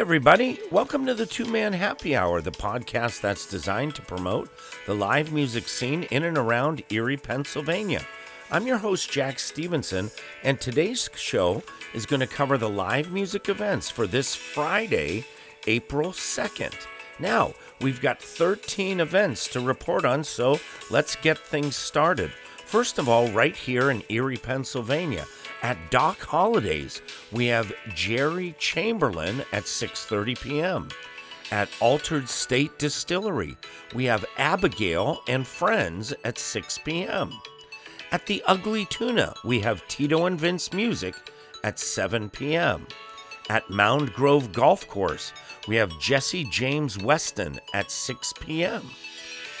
everybody. Welcome to the Two Man Happy Hour, the podcast that's designed to promote the live music scene in and around Erie, Pennsylvania. I'm your host, Jack Stevenson, and today's show is going to cover the live music events for this Friday, April 2nd. Now, we've got 13 events to report on, so let's get things started. First of all, right here in Erie, Pennsylvania, at Doc Holidays, we have Jerry Chamberlain at 6:30 p.m. At Altered State Distillery, we have Abigail and Friends at 6 p.m. At the Ugly Tuna, we have Tito and Vince Music at 7 p.m. At Mound Grove Golf Course, we have Jesse James Weston at 6 p.m.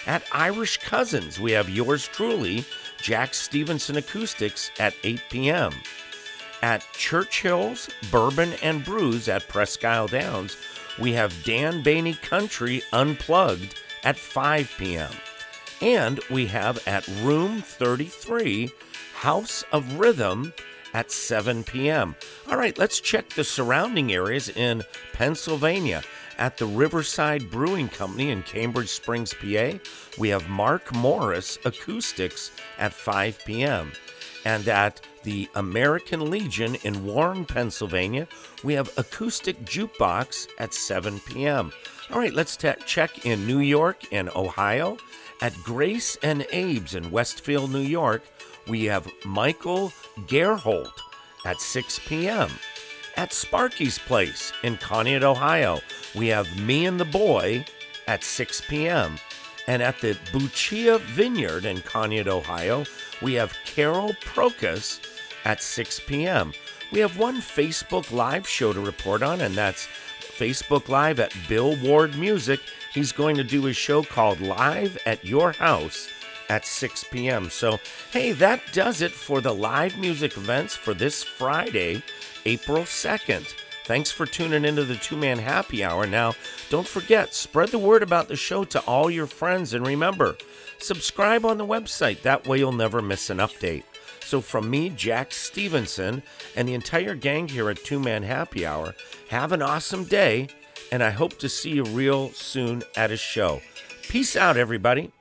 At Irish Cousins, we have yours truly, Jack Stevenson Acoustics at 8 p.m. At Churchill's Bourbon and Brews at Presque Isle Downs, we have Dan Baney Country Unplugged at 5 p.m. And we have at Room 33 House of Rhythm at 7 p.m. All right, let's check the surrounding areas in Pennsylvania. At the Riverside Brewing Company in Cambridge Springs, PA, we have Mark Morris Acoustics at 5 p.m. And at the American Legion in Warren, Pennsylvania, we have Acoustic Jukebox at 7 p.m. All right, let's t- check in New York and Ohio. At Grace and Abe's in Westfield, New York, we have Michael Gerholt at 6 p.m. At Sparky's Place in Conneaut, Ohio, we have Me and the Boy at 6 p.m. And at the Buccia Vineyard in Conneaut, Ohio, we have Carol Procus at 6 p.m. We have one Facebook Live show to report on, and that's Facebook Live at Bill Ward Music. He's going to do a show called Live at Your House at 6 p.m. So, hey, that does it for the live music events for this Friday, April 2nd. Thanks for tuning into the Two Man Happy Hour. Now, don't forget, spread the word about the show to all your friends, and remember, subscribe on the website. That way, you'll never miss an update. So, from me, Jack Stevenson, and the entire gang here at Two Man Happy Hour, have an awesome day, and I hope to see you real soon at a show. Peace out, everybody.